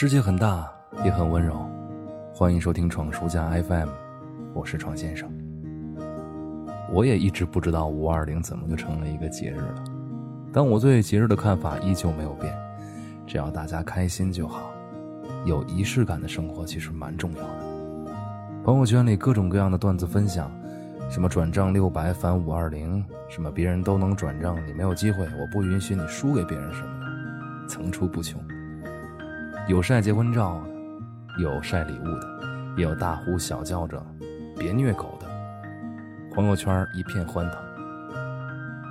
世界很大，也很温柔。欢迎收听闯书家 FM，我是闯先生。我也一直不知道五二零怎么就成了一个节日了，但我对节日的看法依旧没有变，只要大家开心就好。有仪式感的生活其实蛮重要的。朋友圈里各种各样的段子分享，什么转账六百返五二零，什么别人都能转账，你没有机会，我不允许你输给别人什么的，层出不穷。有晒结婚照的，有晒礼物的，也有大呼小叫着“别虐狗”的。朋友圈一片欢腾，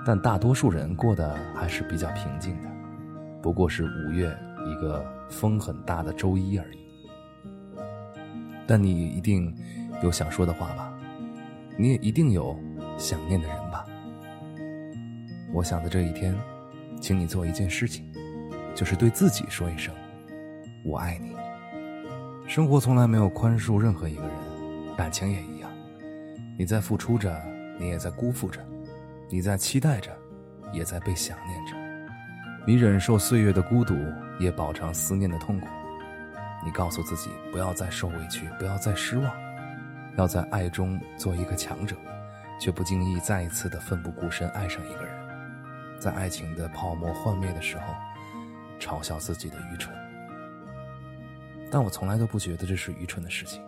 但大多数人过得还是比较平静的，不过是五月一个风很大的周一而已。但你一定有想说的话吧？你也一定有想念的人吧？我想在这一天，请你做一件事情，就是对自己说一声。我爱你。生活从来没有宽恕任何一个人，感情也一样。你在付出着，你也在辜负着；你在期待着，也在被想念着。你忍受岁月的孤独，也饱尝思念的痛苦。你告诉自己不要再受委屈，不要再失望，要在爱中做一个强者，却不经意再一次的奋不顾身爱上一个人。在爱情的泡沫幻灭的时候，嘲笑自己的愚蠢。但我从来都不觉得这是愚蠢的事情。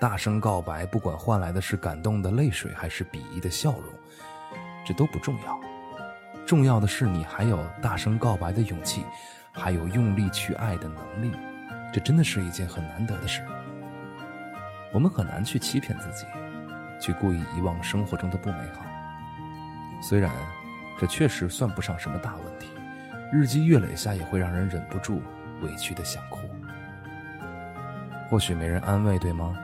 大声告白，不管换来的是感动的泪水，还是鄙夷的笑容，这都不重要。重要的是你还有大声告白的勇气，还有用力去爱的能力。这真的是一件很难得的事。我们很难去欺骗自己，去故意遗忘生活中的不美好。虽然这确实算不上什么大问题，日积月累下也会让人忍不住委屈的想哭。或许没人安慰，对吗？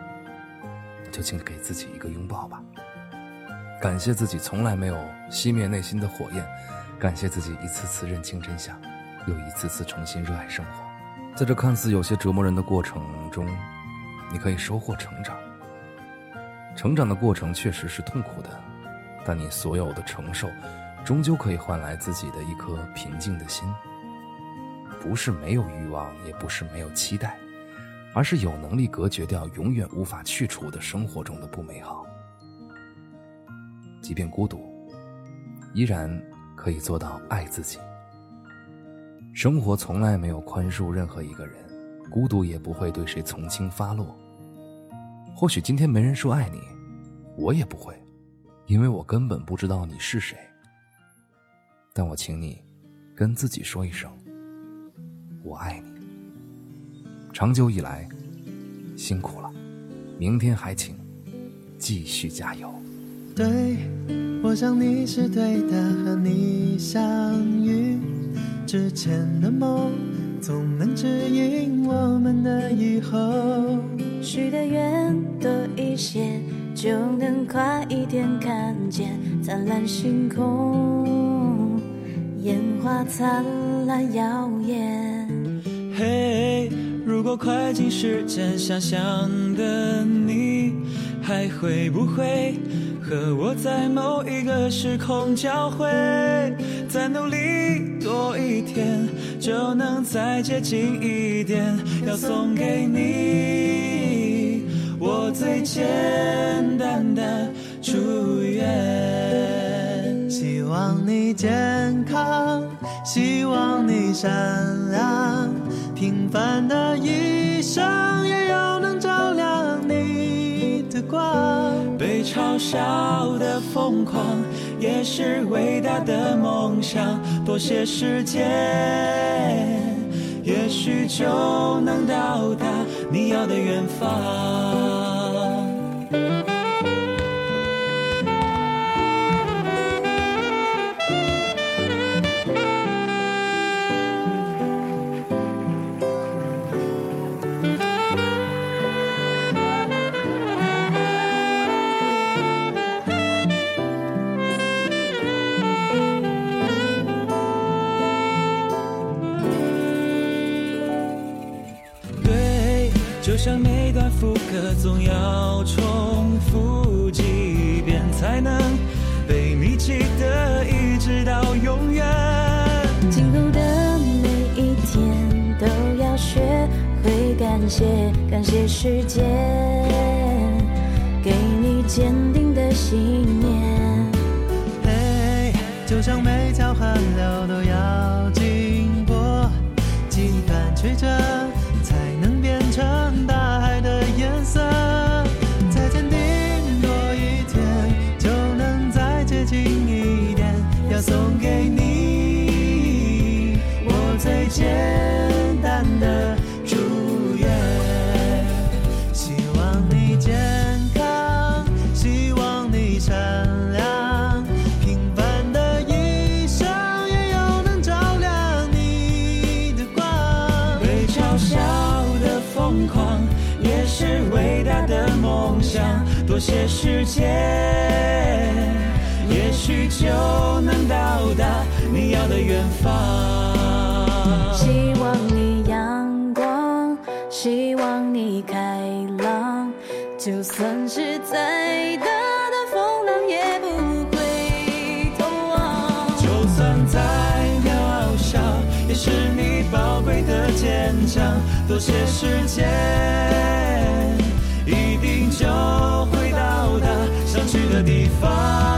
就请给自己一个拥抱吧。感谢自己从来没有熄灭内心的火焰，感谢自己一次次认清真相，又一次次重新热爱生活。在这看似有些折磨人的过程中，你可以收获成长。成长的过程确实是痛苦的，但你所有的承受，终究可以换来自己的一颗平静的心。不是没有欲望，也不是没有期待。而是有能力隔绝掉永远无法去除的生活中的不美好，即便孤独，依然可以做到爱自己。生活从来没有宽恕任何一个人，孤独也不会对谁从轻发落。或许今天没人说爱你，我也不会，因为我根本不知道你是谁。但我请你，跟自己说一声，我爱你。长久以来，辛苦了，明天还请继续加油。对，我想你是对的，和你相遇之前的梦，总能指引我们的以后。许的愿多一些，就能快一点看见灿烂星空，烟花灿烂耀眼。嘿。如果快进时间，想象的你还会不会和我在某一个时空交汇？再努力多一天，就能再接近一点。要送给你我最简单的祝愿。希望你健康，希望你善良。平凡的一生，也有能照亮你的光。被嘲笑的疯狂，也是伟大的梦想。多些时间，也许就能到达你要的远方。就像每段副歌总要重复几遍才能被你记得一直到永远今后的每一天都要学会感谢感谢时间给你坚定的信念嘿就像每条河流都要经过几番曲折疯狂也是伟大的梦想，多些时间，也许就能到达你要的远方。希望你阳光，希望你开朗，就算是再大。坚强，多些时间，一定就会到达想去的地方。